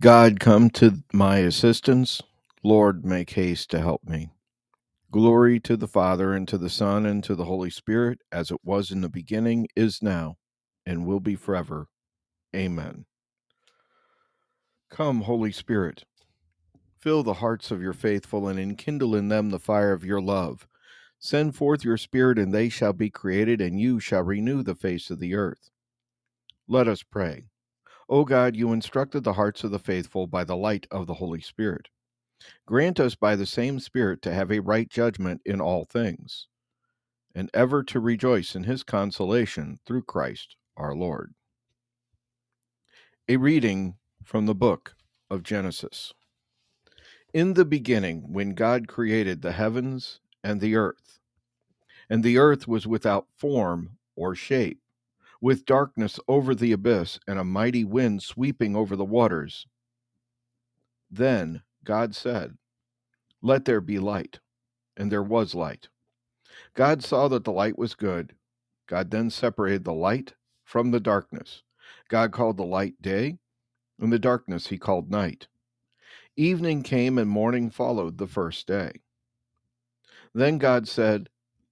God, come to my assistance. Lord, make haste to help me. Glory to the Father, and to the Son, and to the Holy Spirit, as it was in the beginning, is now, and will be forever. Amen. Come, Holy Spirit, fill the hearts of your faithful, and enkindle in them the fire of your love. Send forth your Spirit, and they shall be created, and you shall renew the face of the earth. Let us pray. O God, you instructed the hearts of the faithful by the light of the Holy Spirit. Grant us by the same Spirit to have a right judgment in all things, and ever to rejoice in his consolation through Christ our Lord. A reading from the book of Genesis. In the beginning, when God created the heavens and the earth, and the earth was without form or shape, with darkness over the abyss and a mighty wind sweeping over the waters. Then God said, Let there be light. And there was light. God saw that the light was good. God then separated the light from the darkness. God called the light day, and the darkness he called night. Evening came and morning followed the first day. Then God said,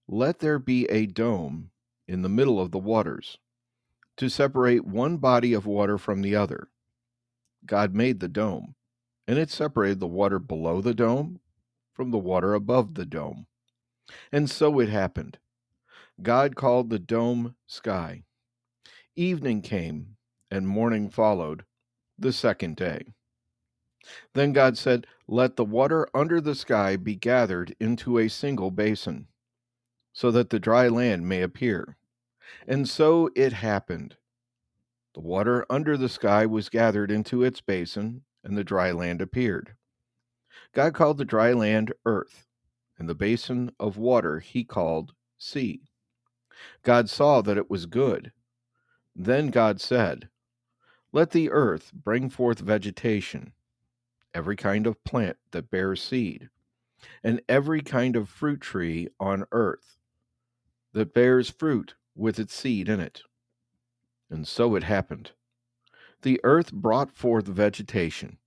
Let there be a dome in the middle of the waters to separate one body of water from the other. God made the dome, and it separated the water below the dome from the water above the dome. And so it happened. God called the dome sky. Evening came, and morning followed, the second day. Then God said, Let the water under the sky be gathered into a single basin, so that the dry land may appear. And so it happened. The water under the sky was gathered into its basin, and the dry land appeared. God called the dry land earth, and the basin of water he called sea. God saw that it was good. Then God said, Let the earth bring forth vegetation, every kind of plant that bears seed, and every kind of fruit tree on earth that bears fruit with its seed in it. And so it happened. The earth brought forth vegetation,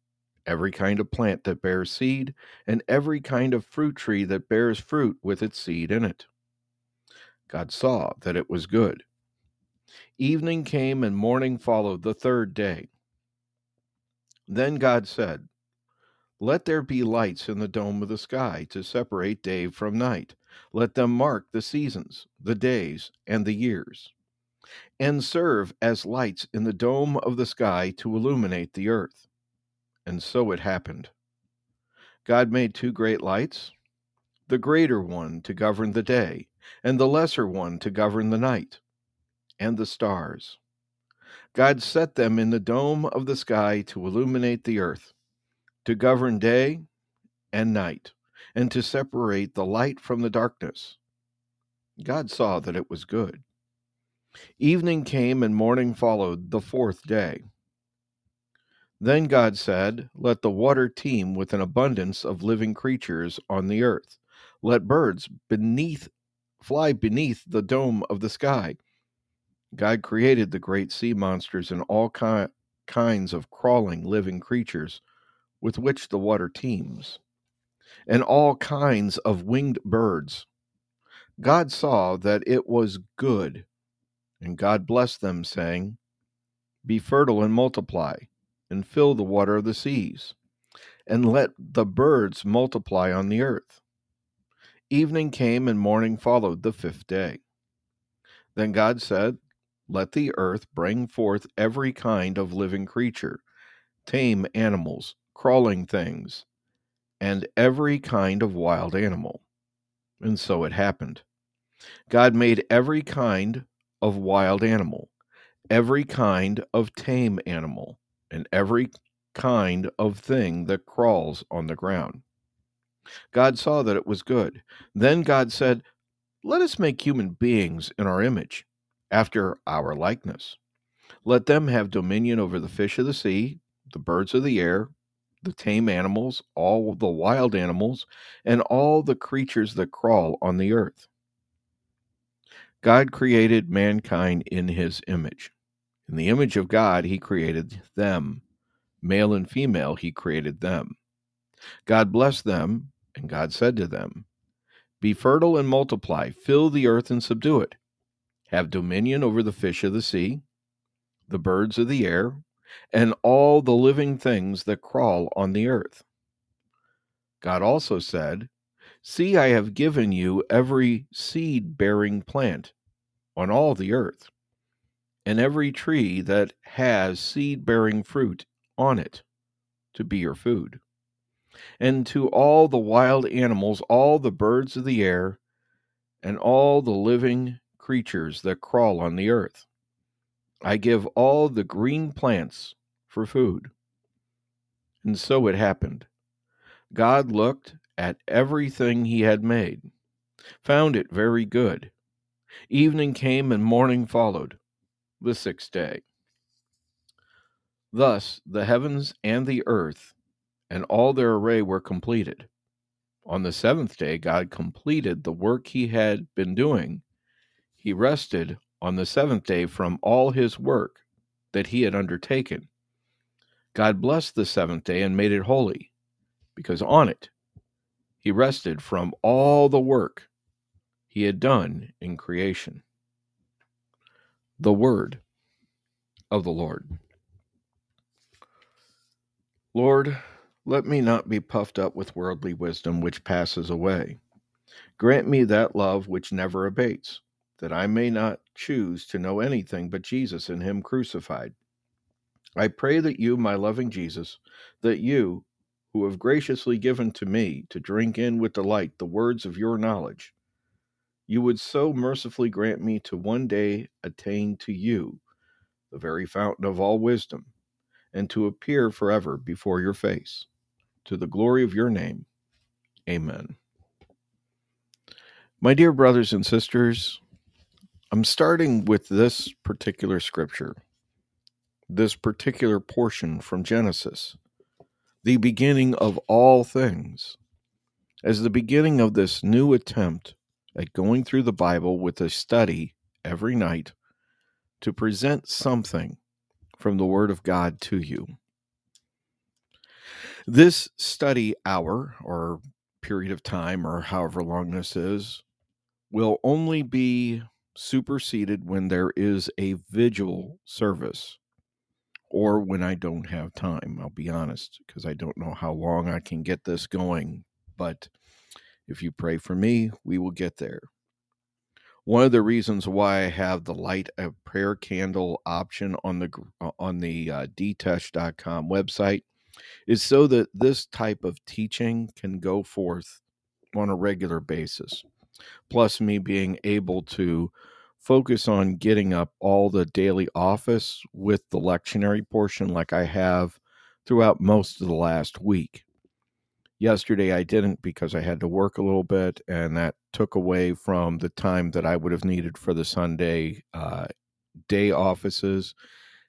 every kind of plant that bears seed, and every kind of fruit tree that bears fruit with its seed in it. God saw that it was good. Evening came and morning followed the third day. Then God said, Let there be lights in the dome of the sky to separate day from night. Let them mark the seasons, the days, and the years, and serve as lights in the dome of the sky to illuminate the earth. And so it happened. God made two great lights, the greater one to govern the day, and the lesser one to govern the night, and the stars. God set them in the dome of the sky to illuminate the earth, to govern day and night, and to separate the light from the darkness. God saw that it was good. Evening came and morning followed the fourth day. Then God said, Let the water teem with an abundance of living creatures on the earth. Let birds beneath fly beneath the dome of the sky. God created the great sea monsters and all ki- kinds of crawling living creatures with which the water teems, and all kinds of winged birds. God saw that it was good, and God blessed them, saying, Be fertile and multiply, and fill the water of the seas, and let the birds multiply on the earth. Evening came and morning followed the fifth day. Then God said, Let the earth bring forth every kind of living creature, tame animals, crawling things, and every kind of wild animal. And so it happened. God made every kind of wild animal, every kind of tame animal, and every kind of thing that crawls on the ground. God saw that it was good. Then God said, Let us make human beings in our image, after our likeness. Let them have dominion over the fish of the sea, the birds of the air, the tame animals, all the wild animals, and all the creatures that crawl on the earth. God created mankind in his image. In the image of God, he created them. Male and female, he created them. God blessed them, and God said to them, Be fertile and multiply, fill the earth and subdue it. Have dominion over the fish of the sea, the birds of the air, and all the living things that crawl on the earth. God also said, See, I have given you every seed bearing plant on all the earth, and every tree that has seed bearing fruit on it to be your food. And to all the wild animals, all the birds of the air, and all the living creatures that crawl on the earth. I give all the green plants for food. And so it happened. God looked at everything he had made, found it very good. Evening came and morning followed, the sixth day. Thus the heavens and the earth and all their array were completed. On the seventh day, God completed the work he had been doing. He rested on the seventh day from all his work that he had undertaken. God blessed the seventh day and made it holy, because on it he rested from all the work he had done in creation. The word of the Lord. Lord, let me not be puffed up with worldly wisdom which passes away. Grant me that love which never abates, that I may not choose to know anything but Jesus and Him crucified. I pray that you, my loving Jesus, that you, who have graciously given to me to drink in with delight the words of your knowledge, you would so mercifully grant me to one day attain to you, the very fountain of all wisdom, and to appear forever before your face. To the glory of your name. Amen. My dear brothers and sisters, I'm starting with this particular scripture, this particular portion from Genesis, the beginning of all things, as the beginning of this new attempt at going through the Bible with a study every night to present something from the Word of God to you. This study hour or period of time, or however long this is, will only be superseded when there is a vigil service or when I don't have time. I'll be honest, because I don't know how long I can get this going. But if you pray for me, we will get there. One of the reasons why I have the light a prayer candle option on the uh, on the uh, dtesh.com website is so that this type of teaching can go forth on a regular basis. Plus, me being able to focus on getting up all the daily office with the lectionary portion like I have throughout most of the last week. Yesterday I didn't because I had to work a little bit, and that took away from the time that I would have needed for the Sunday uh, day offices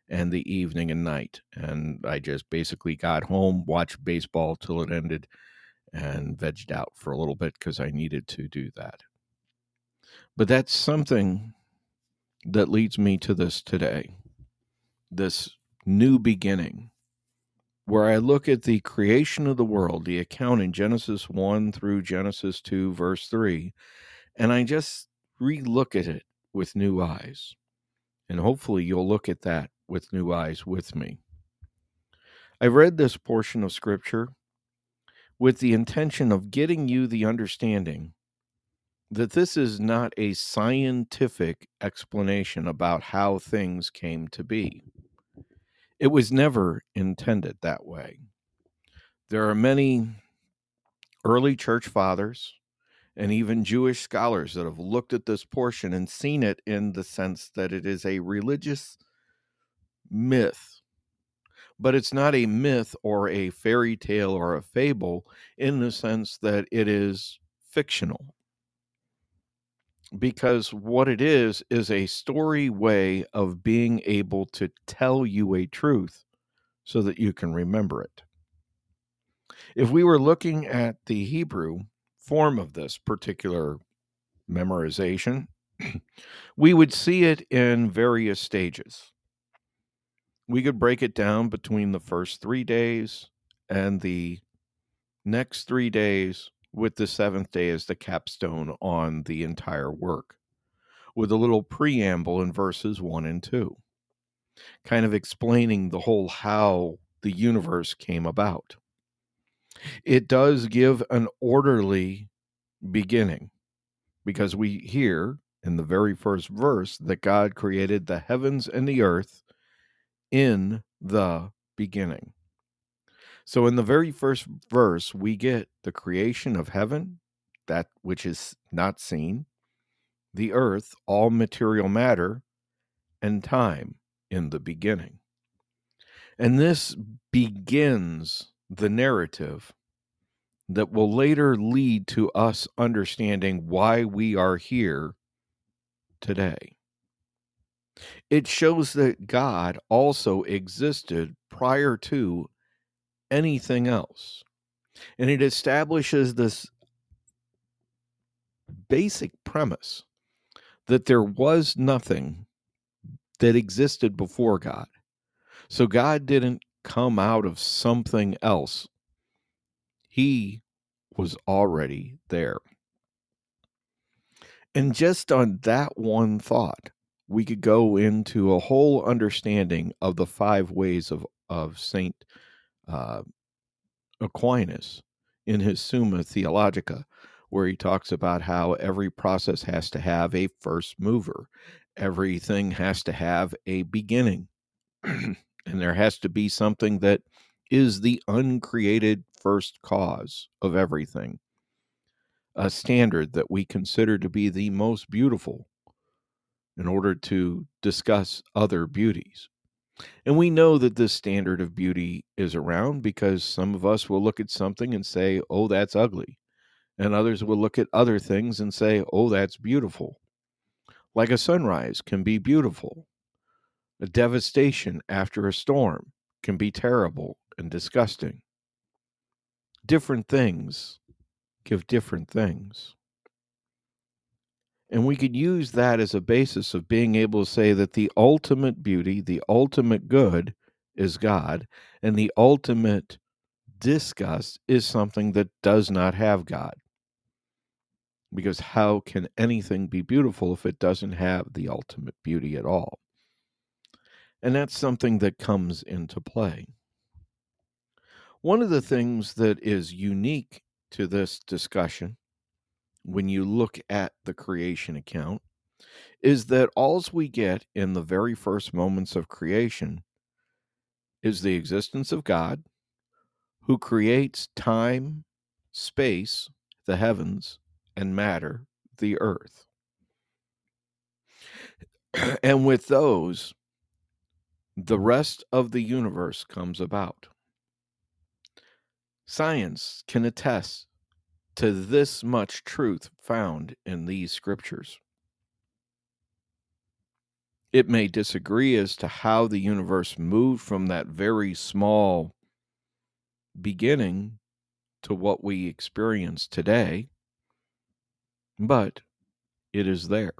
and the evening and night. And I just basically got home, watched baseball till it ended, and vegged out for a little bit because I needed to do that. But that's something that leads me to this today this new beginning where I look at the creation of the world, the account in Genesis 1 through Genesis 2, verse 3, and I just re look at it with new eyes. And hopefully you'll look at that with new eyes with me. I've read this portion of Scripture with the intention of getting you the understanding that this is not a scientific explanation about how things came to be. It was never intended that way. There are many early church fathers and even Jewish scholars that have looked at this portion and seen it in the sense that it is a religious myth. But it's not a myth or a fairy tale or a fable in the sense that it is fictional because what it is is a story way of being able to tell you a truth so that you can remember it. If we were looking at the Hebrew form of this particular memorization, we would see it in various stages. We could break it down between the first three days and the next three days, with the seventh day as the capstone on the entire work, with a little preamble in verses one and two, kind of explaining the whole how the universe came about. It does give an orderly beginning because we hear in the very first verse that God created the heavens and the earth in the beginning. So, in the very first verse, we get the creation of heaven, that which is not seen, the earth, all material matter, and time in the beginning. And this begins the narrative that will later lead to us understanding why we are here today. It shows that God also existed prior to anything else. And it establishes this basic premise that there was nothing that existed before God. So God didn't come out of something else, He was already there. And just on that one thought, we could go into a whole understanding of the five ways of, of Saint uh, Aquinas in his Summa Theologica, where he talks about how every process has to have a first mover, everything has to have a beginning, and there has to be something that is the uncreated first cause of everything, a standard that we consider to be the most beautiful in order to discuss other beauties. And we know that this standard of beauty is around because some of us will look at something and say, oh, that's ugly. And others will look at other things and say, oh, that's beautiful. Like a sunrise can be beautiful. A devastation after a storm can be terrible and disgusting. Different things give different things. And we could use that as a basis of being able to say that the ultimate beauty, the ultimate good is God, and the ultimate disgust is something that does not have God. Because how can anything be beautiful if it doesn't have the ultimate beauty at all? And that's something that comes into play. One of the things that is unique to this discussion when you look at the creation account is that alls we get in the very first moments of creation is the existence of God who creates time, space, the heavens, and matter, the earth. and with those, the rest of the universe comes about. Science can attest to this much truth found in these scriptures. It may disagree as to how the universe moved from that very small beginning to what we experience today, but it is there.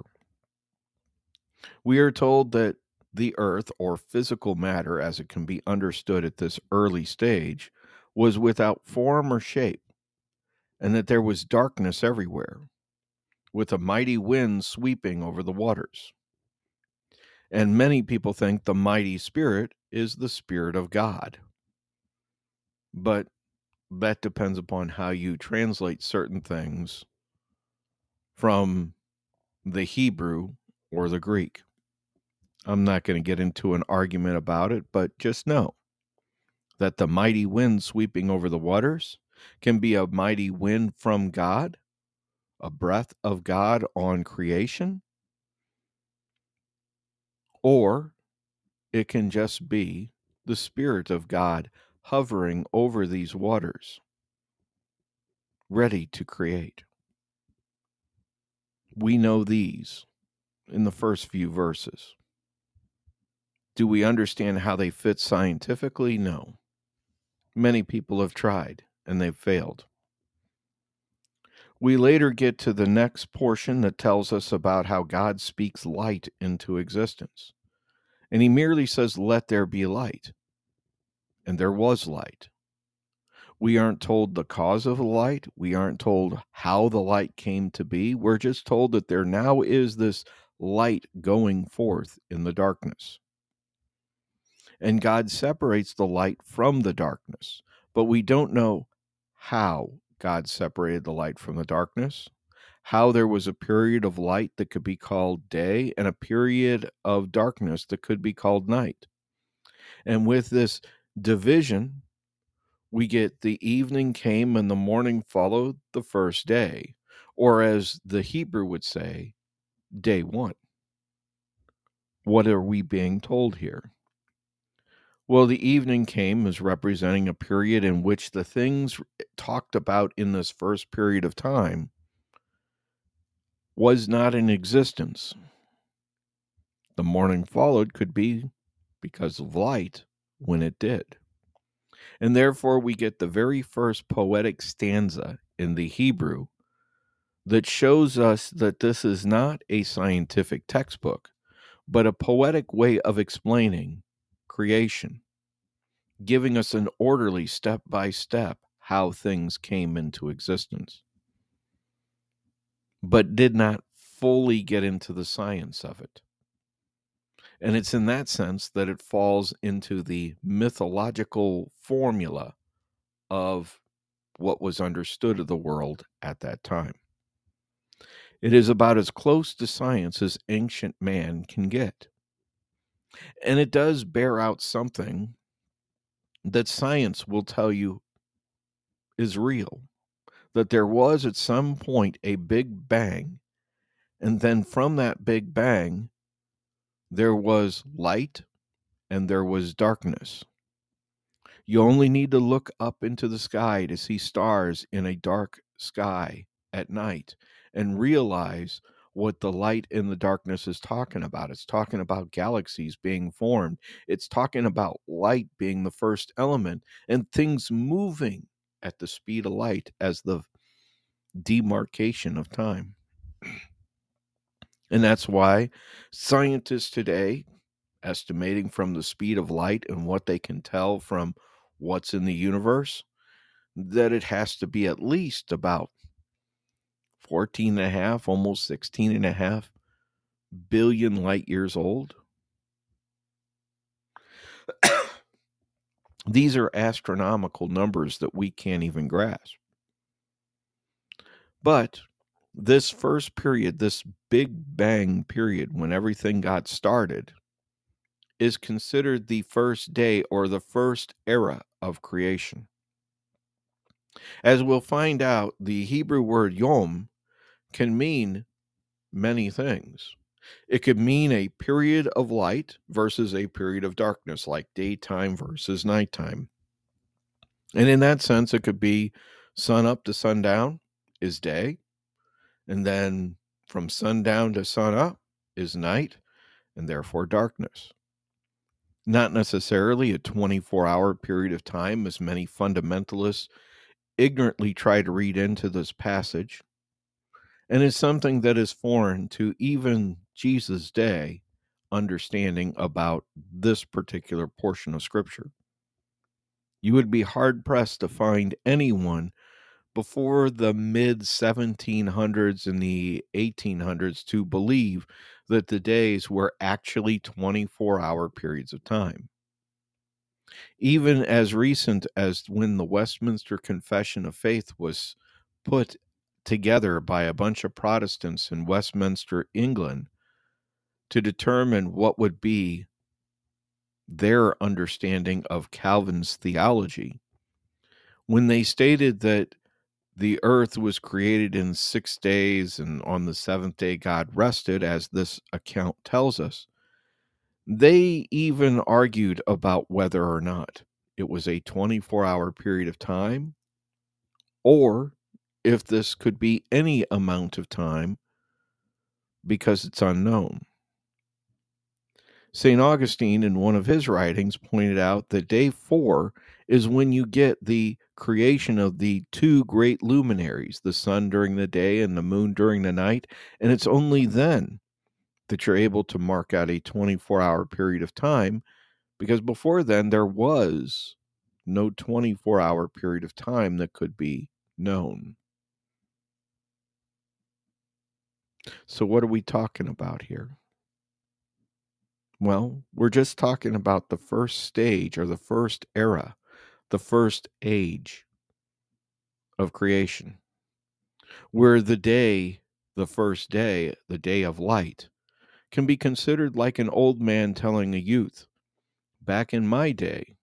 We are told that the earth, or physical matter as it can be understood at this early stage, was without form or shape and that there was darkness everywhere, with a mighty wind sweeping over the waters. And many people think the mighty spirit is the Spirit of God. But that depends upon how you translate certain things from the Hebrew or the Greek. I'm not going to get into an argument about it, but just know that the mighty wind sweeping over the waters can be a mighty wind from God, a breath of God on creation, or it can just be the Spirit of God hovering over these waters, ready to create. We know these in the first few verses. Do we understand how they fit scientifically? No. Many people have tried and they've failed. We later get to the next portion that tells us about how God speaks light into existence. And he merely says, Let there be light. And there was light. We aren't told the cause of the light. We aren't told how the light came to be. We're just told that there now is this light going forth in the darkness. And God separates the light from the darkness. But we don't know how God separated the light from the darkness, how there was a period of light that could be called day and a period of darkness that could be called night. And with this division, we get the evening came and the morning followed the first day, or as the Hebrew would say, day one. What are we being told here? Well, the evening came as representing a period in which the things talked about in this first period of time was not in existence. The morning followed could be because of light when it did. And therefore, we get the very first poetic stanza in the Hebrew that shows us that this is not a scientific textbook, but a poetic way of explaining creation, giving us an orderly step by step how things came into existence, but did not fully get into the science of it. And it's in that sense that it falls into the mythological formula of what was understood of the world at that time. It is about as close to science as ancient man can get. And it does bear out something that science will tell you is real that there was at some point a big bang, and then from that big bang, there was light and there was darkness. You only need to look up into the sky to see stars in a dark sky at night and realize what the light in the darkness is talking about. It's talking about galaxies being formed, it's talking about light being the first element and things moving at the speed of light as the demarcation of time. And that's why scientists today, estimating from the speed of light and what they can tell from what's in the universe, that it has to be at least about 14 and a half, almost 16 and a half billion light years old. These are astronomical numbers that we can't even grasp. But this first period, this big bang period when everything got started, is considered the first day or the first era of creation. As we'll find out, the Hebrew word yom can mean many things. It could mean a period of light versus a period of darkness, like daytime versus nighttime. And in that sense, it could be sun up to sundown is day, and then from sundown to sun up is night, and therefore darkness. Not necessarily a 24 hour period of time, as many fundamentalists ignorantly try to read into this passage and is something that is foreign to even Jesus' day understanding about this particular portion of Scripture. You would be hard pressed to find anyone before the mid 1700s and the 1800s to believe that the days were actually 24 hour periods of time. Even as recent as when the Westminster Confession of Faith was put together by a bunch of Protestants in Westminster, England, to determine what would be their understanding of Calvin's theology. When they stated that the earth was created in six days and on the seventh day God rested, as this account tells us, they even argued about whether or not it was a 24 hour period of time or if this could be any amount of time because it's unknown. St. Augustine, in one of his writings, pointed out that day four is when you get the creation of the two great luminaries, the sun during the day and the moon during the night, and it's only then that you're able to mark out a 24 hour period of time because before then there was no 24 hour period of time that could be known. So, what are we talking about here? Well, we're just talking about the first stage or the first era, the first age of creation, where the day, the first day, the day of light, can be considered like an old man telling a youth, Back in my day,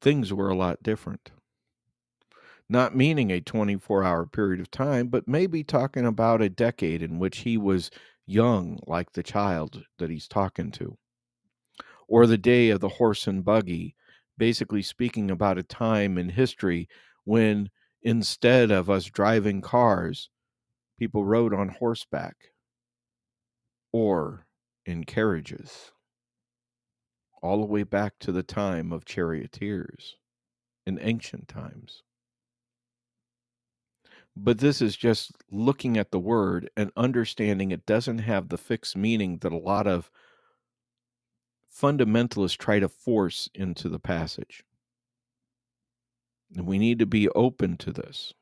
things were a lot different not meaning a 24 hour period of time, but maybe talking about a decade in which he was young, like the child that he's talking to. Or the day of the horse and buggy, basically speaking about a time in history when instead of us driving cars, people rode on horseback or in carriages, all the way back to the time of charioteers in ancient times. But this is just looking at the word and understanding it doesn't have the fixed meaning that a lot of fundamentalists try to force into the passage. And we need to be open to this.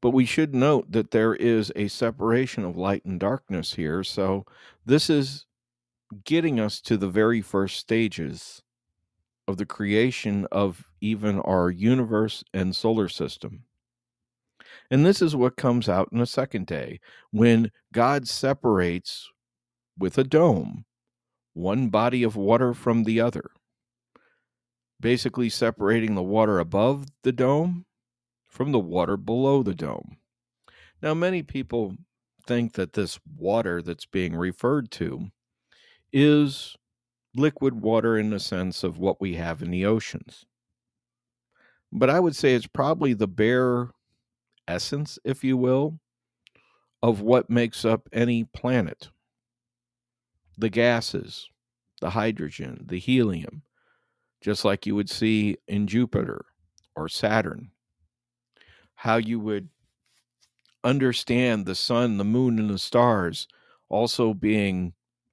But we should note that there is a separation of light and darkness here. So this is getting us to the very first stages of the creation of even our universe and solar system. And this is what comes out in the second day when God separates with a dome one body of water from the other, basically separating the water above the dome from the water below the dome. Now, many people think that this water that's being referred to is liquid water in the sense of what we have in the oceans. But I would say it's probably the bare essence, if you will, of what makes up any planet the gases, the hydrogen, the helium, just like you would see in Jupiter or Saturn. How you would understand the sun, the moon, and the stars also being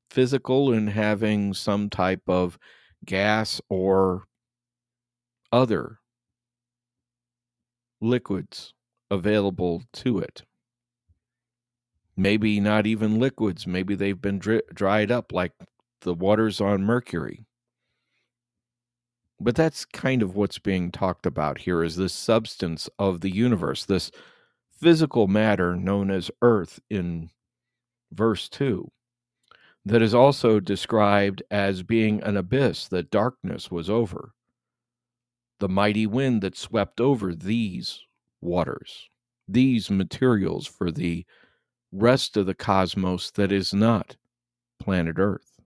physical and having some type of gas or other liquids available to it. Maybe not even liquids, maybe they've been dri- dried up like the waters on Mercury. But that's kind of what's being talked about here is this substance of the universe, this physical matter known as earth in verse 2 that is also described as being an abyss that darkness was over. The mighty wind that swept over these waters, these materials for the rest of the cosmos that is not planet Earth.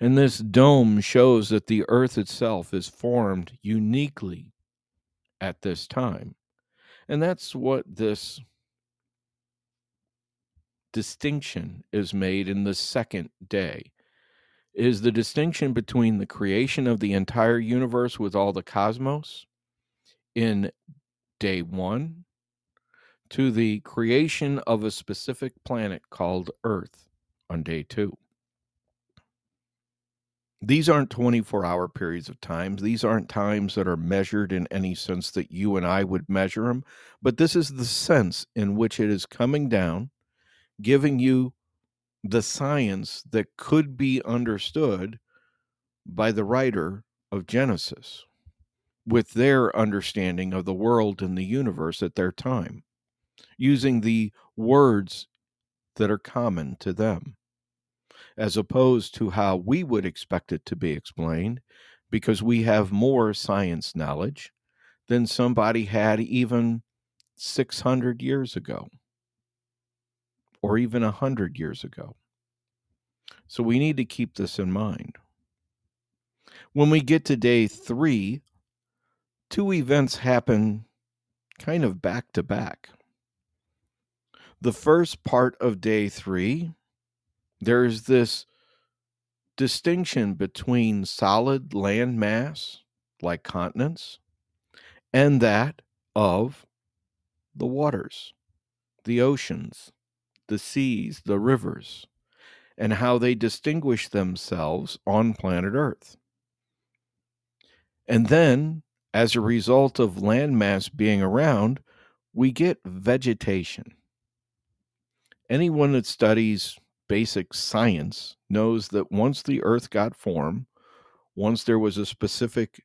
And this dome shows that the Earth itself is formed uniquely at this time. And that's what this distinction is made in the second day is the distinction between the creation of the entire universe with all the cosmos in day one to the creation of a specific planet called Earth on day two. These aren't 24 hour periods of time. These aren't times that are measured in any sense that you and I would measure them, but this is the sense in which it is coming down giving you the science that could be understood by the writer of Genesis with their understanding of the world and the universe at their time, using the words that are common to them, as opposed to how we would expect it to be explained, because we have more science knowledge than somebody had even 600 years ago or even a hundred years ago. So we need to keep this in mind. When we get to day three, two events happen kind of back to back. The first part of day three, there's this distinction between solid land mass, like continents, and that of the waters, the oceans, the seas, the rivers, and how they distinguish themselves on planet Earth. And then, as a result of landmass being around, we get vegetation. Anyone that studies basic science knows that once the earth got form, once there was a specific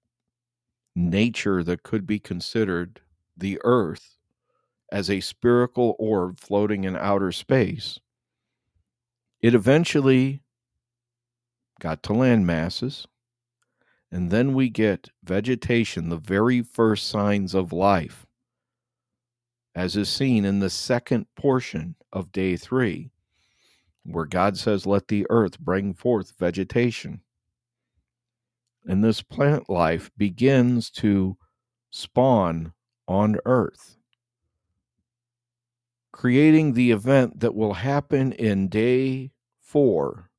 nature that could be considered the earth as a spherical orb floating in outer space, it eventually got to land masses. And then we get vegetation, the very first signs of life, as is seen in the second portion of day three, where God says, Let the earth bring forth vegetation. And this plant life begins to spawn on earth, creating the event that will happen in day four.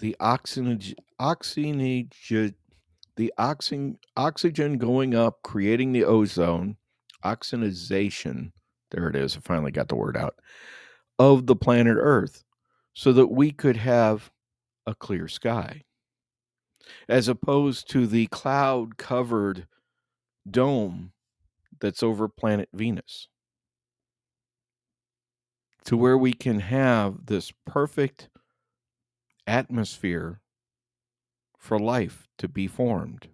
The oxygen, oxygen, the oxygen, oxygen going up, creating the ozone, oxygenization. There it is. I finally got the word out of the planet Earth so that we could have a clear sky, as opposed to the cloud covered dome that's over planet Venus, to where we can have this perfect atmosphere for life to be formed.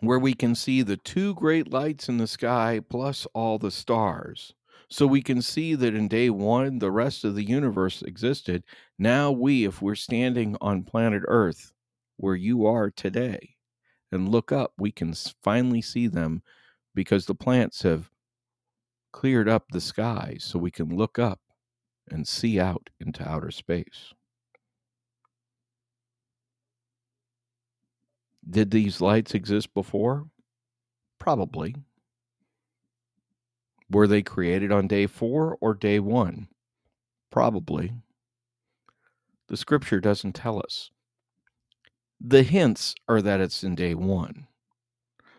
Where we can see the two great lights in the sky plus all the stars so we can see that in day one, the rest of the universe existed. Now, we, if we're standing on planet Earth, where you are today, and look up, we can finally see them because the plants have cleared up the sky so we can look up and see out into outer space. Did these lights exist before? Probably. Were they created on day four or day one? Probably. The scripture doesn't tell us. The hints are that it's in day one.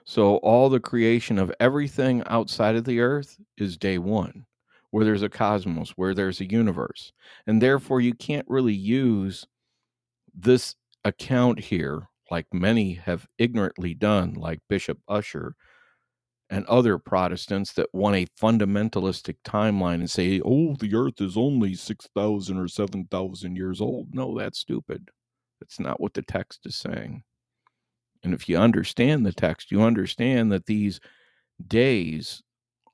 So all the creation of everything outside of the earth is day one, where there's a cosmos, where there's a universe. And therefore, you can't really use this account here, like many have ignorantly done, like Bishop Ussher and other Protestants that want a fundamentalistic timeline and say, oh, the earth is only 6,000 or 7,000 years old. No, that's stupid. That's not what the text is saying. And if you understand the text, you understand that these days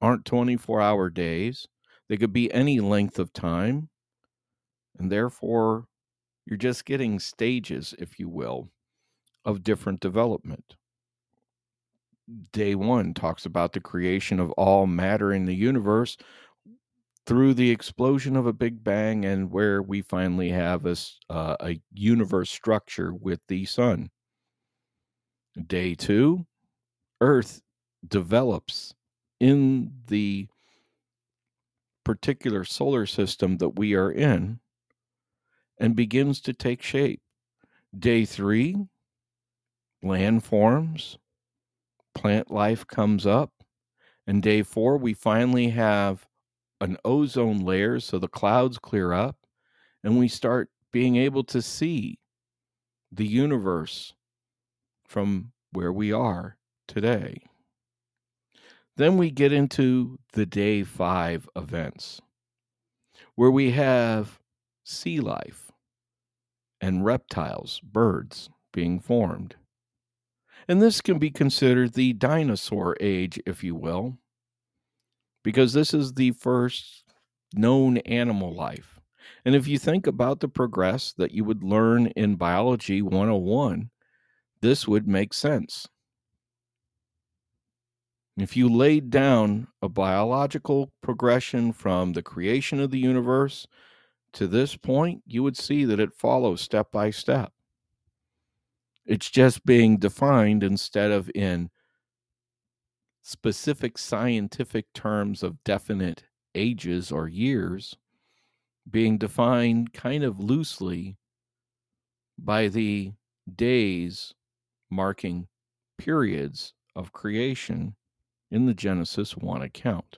aren't 24 hour days, they could be any length of time. And therefore, you're just getting stages, if you will, of different development. Day one talks about the creation of all matter in the universe through the explosion of a big bang and where we finally have a, uh, a universe structure with the sun day two earth develops in the particular solar system that we are in and begins to take shape day three land forms plant life comes up. And day four, we finally have an ozone layer, so the clouds clear up, and we start being able to see the universe from where we are today. Then we get into the day five events, where we have sea life and reptiles, birds being formed. And this can be considered the dinosaur age, if you will, because this is the first known animal life. And if you think about the progress that you would learn in Biology 101, this would make sense. If you laid down a biological progression from the creation of the universe to this point, you would see that it follows step by step. It's just being defined instead of in specific scientific terms of definite ages or years, being defined kind of loosely by the days marking periods of creation in the Genesis 1 account.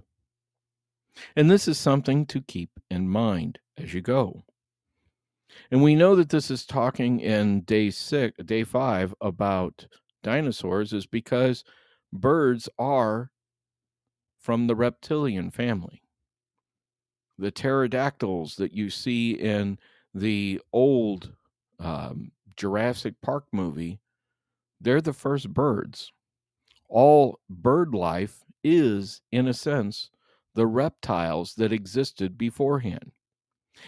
And this is something to keep in mind as you go. And we know that this is talking in day six, day five about dinosaurs, is because birds are from the reptilian family. The pterodactyls that you see in the old um, Jurassic Park movie, they're the first birds. All bird life is, in a sense, the reptiles that existed beforehand.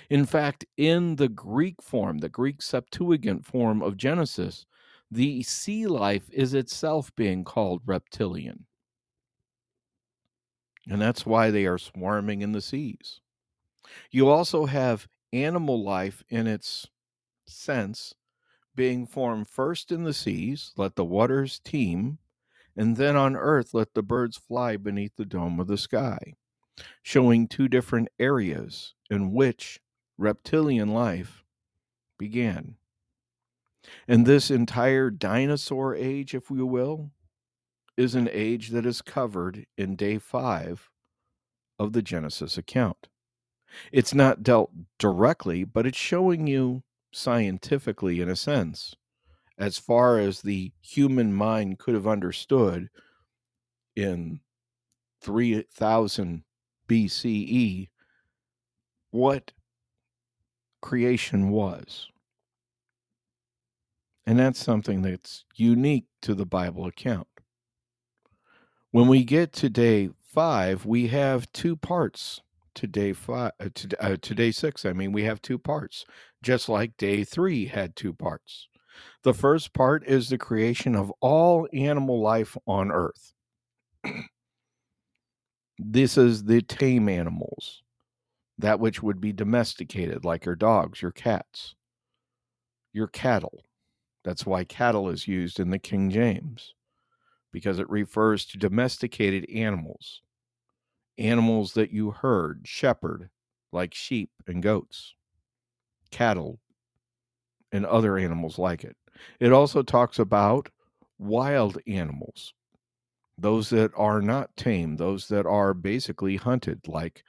In fact, in the Greek form, the Greek Septuagint form of Genesis, the sea life is itself being called reptilian. And that's why they are swarming in the seas. You also have animal life in its sense being formed first in the seas, let the waters teem, and then on earth let the birds fly beneath the dome of the sky, showing two different areas in which reptilian life began. And this entire dinosaur age, if we will, is an age that is covered in day five of the Genesis account. It's not dealt directly, but it's showing you scientifically, in a sense, as far as the human mind could have understood in 3000 BCE, what creation was. And that's something that's unique to the Bible account. When we get to day five, we have two parts to day five, uh, to, uh, to day six. I mean, we have two parts, just like day three had two parts. The first part is the creation of all animal life on earth. this is the tame animals that which would be domesticated, like your dogs, your cats, your cattle. That's why cattle is used in the King James, because it refers to domesticated animals, animals that you herd, shepherd, like sheep and goats, cattle, and other animals like it. It also talks about wild animals, those that are not tame, those that are basically hunted, like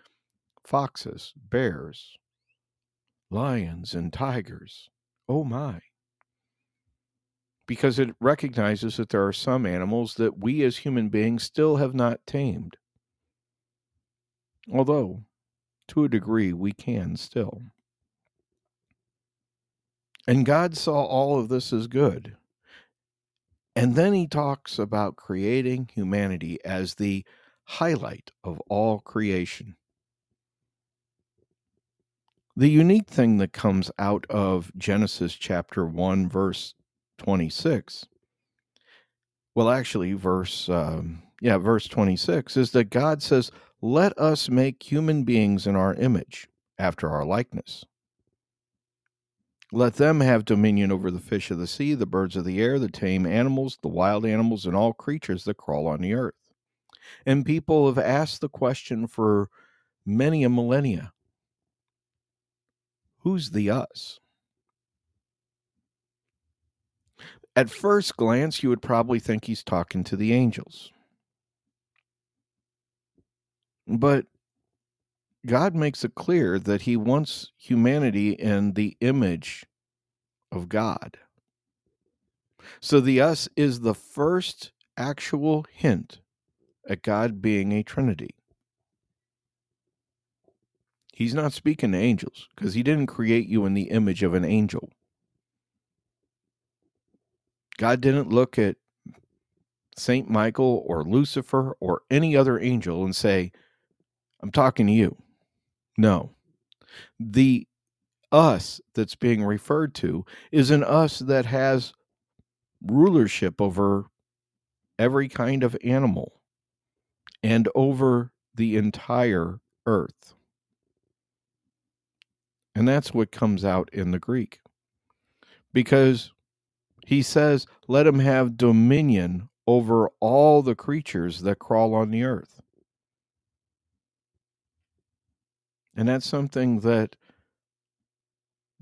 foxes, bears, lions, and tigers. Oh my. Because it recognizes that there are some animals that we as human beings still have not tamed. Although, to a degree, we can still. And God saw all of this as good. And then he talks about creating humanity as the highlight of all creation. The unique thing that comes out of Genesis chapter 1, verse 26, well, actually, verse, um, yeah, verse 26 is that God says, Let us make human beings in our image, after our likeness. Let them have dominion over the fish of the sea, the birds of the air, the tame animals, the wild animals, and all creatures that crawl on the earth. And people have asked the question for many a millennia Who's the us? At first glance, you would probably think he's talking to the angels. But God makes it clear that he wants humanity in the image of God. So the us is the first actual hint at God being a Trinity. He's not speaking to angels because he didn't create you in the image of an angel. God didn't look at Saint Michael or Lucifer or any other angel and say, I'm talking to you. No. The us that's being referred to is an us that has rulership over every kind of animal and over the entire earth. And that's what comes out in the Greek. Because he says, let him have dominion over all the creatures that crawl on the earth. And that's something that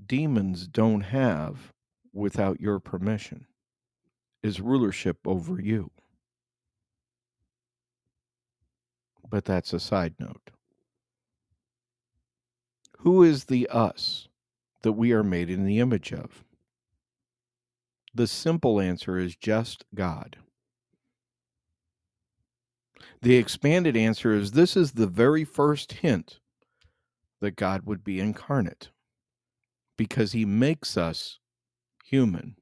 demons don't have without your permission is rulership over you. but that's a side note. Who is the us that we are made in the image of? The simple answer is just God. The expanded answer is this is the very first hint that God would be incarnate because he makes us human.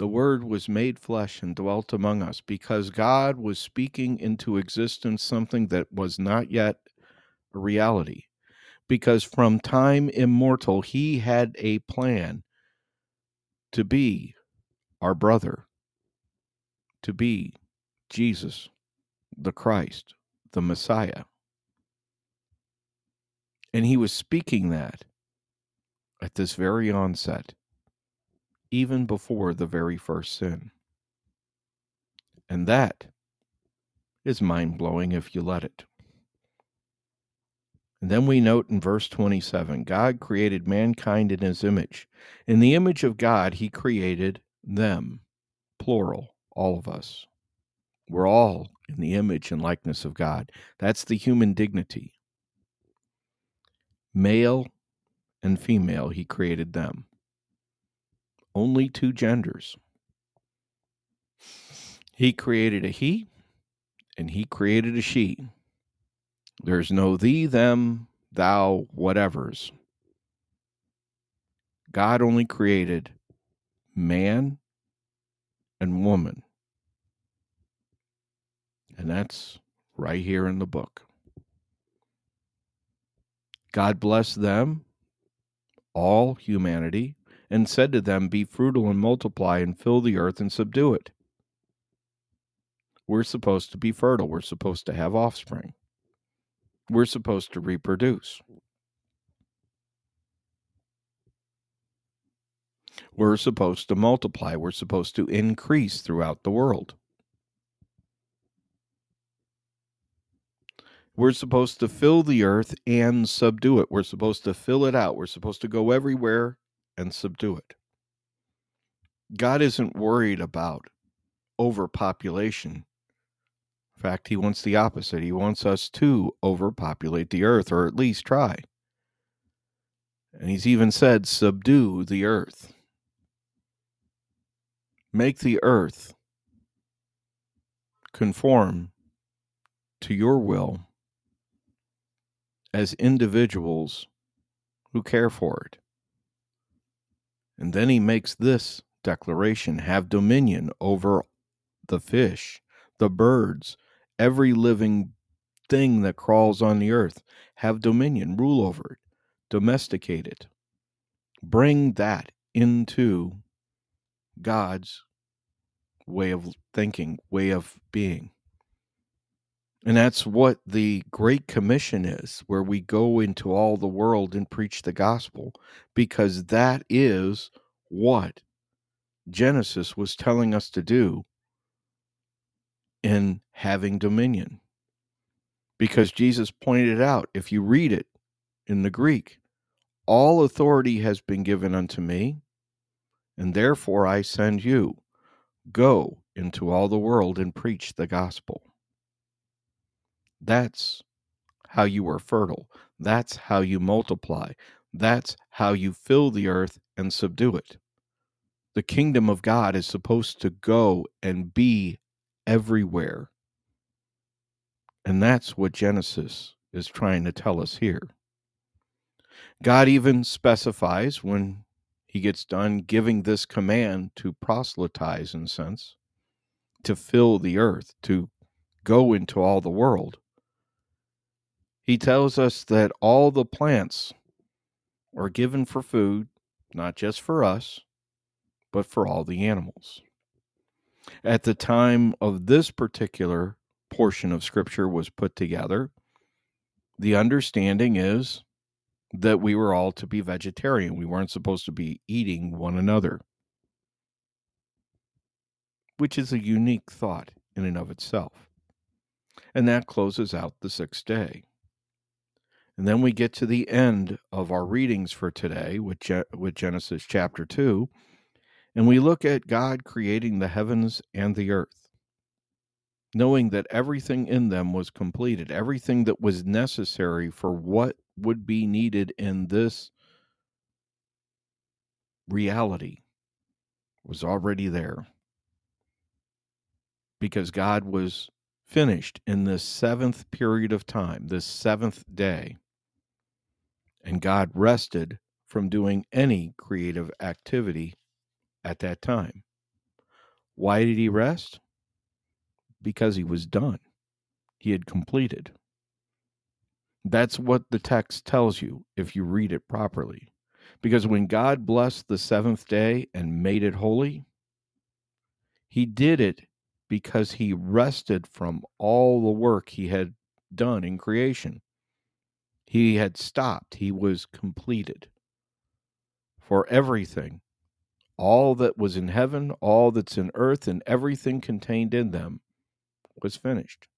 The Word was made flesh and dwelt among us because God was speaking into existence something that was not yet a reality. Because from time immortal, He had a plan to be our brother, to be Jesus, the Christ, the Messiah. And He was speaking that at this very onset even before the very first sin. And that is mind blowing if you let it. And then we note in verse 27 God created mankind in his image. In the image of God, he created them, plural, all of us. We're all in the image and likeness of God. That's the human dignity. Male and female, he created them only two genders. He created a he and he created a she. There's no thee, them, thou, whatevers. God only created man and woman. And that's right here in the book. God blessed them, all humanity, and said to them, Be fruitful and multiply and fill the earth and subdue it. We're supposed to be fertile. We're supposed to have offspring. We're supposed to reproduce. We're supposed to multiply. We're supposed to increase throughout the world. We're supposed to fill the earth and subdue it. We're supposed to fill it out. We're supposed to go everywhere and subdue it. God isn't worried about overpopulation. In fact, he wants the opposite. He wants us to overpopulate the earth, or at least try. And he's even said, subdue the earth. Make the earth conform to your will as individuals who care for it. And then he makes this declaration have dominion over the fish, the birds, every living thing that crawls on the earth. Have dominion, rule over it, domesticate it. Bring that into God's way of thinking, way of being. And that's what the Great Commission is, where we go into all the world and preach the gospel, because that is what Genesis was telling us to do in having dominion. Because Jesus pointed out, if you read it in the Greek, all authority has been given unto me, and therefore I send you. Go into all the world and preach the gospel. That's how you are fertile. That's how you multiply. That's how you fill the earth and subdue it. The kingdom of God is supposed to go and be everywhere. And that's what Genesis is trying to tell us here. God even specifies when he gets done giving this command to proselytize, in sense, to fill the earth, to go into all the world he tells us that all the plants are given for food, not just for us, but for all the animals. At the time of this particular portion of scripture was put together, the understanding is that we were all to be vegetarian. We weren't supposed to be eating one another, which is a unique thought in and of itself. And that closes out the sixth day. And then we get to the end of our readings for today with, Je- with Genesis chapter 2, and we look at God creating the heavens and the earth. knowing that everything in them was completed, everything that was necessary for what would be needed in this reality was already there. Because God was finished in this seventh period of time, this seventh day. And God rested from doing any creative activity at that time. Why did he rest? Because he was done. He had completed. That's what the text tells you if you read it properly. Because when God blessed the seventh day and made it holy, he did it because he rested from all the work he had done in creation. He had stopped, he was completed for everything. All that was in heaven, all that's in earth, and everything contained in them was finished.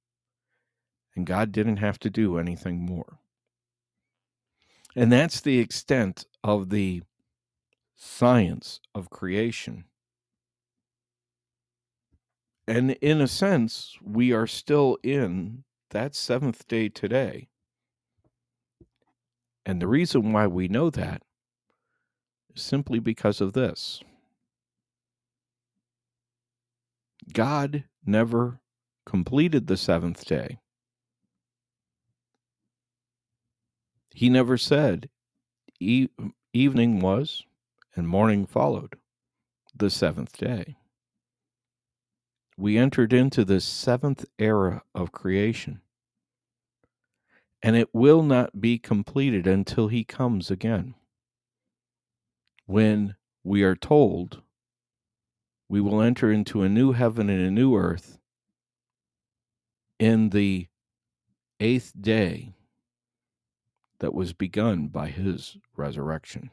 And God didn't have to do anything more. And that's the extent of the science of creation. And in a sense, we are still in that seventh day today. And the reason why we know that is simply because of this God never completed the seventh day. He never said, e- evening was and morning followed the seventh day. We entered into the seventh era of creation, and it will not be completed until he comes again. When we are told we will enter into a new heaven and a new earth in the eighth day that was begun by his resurrection.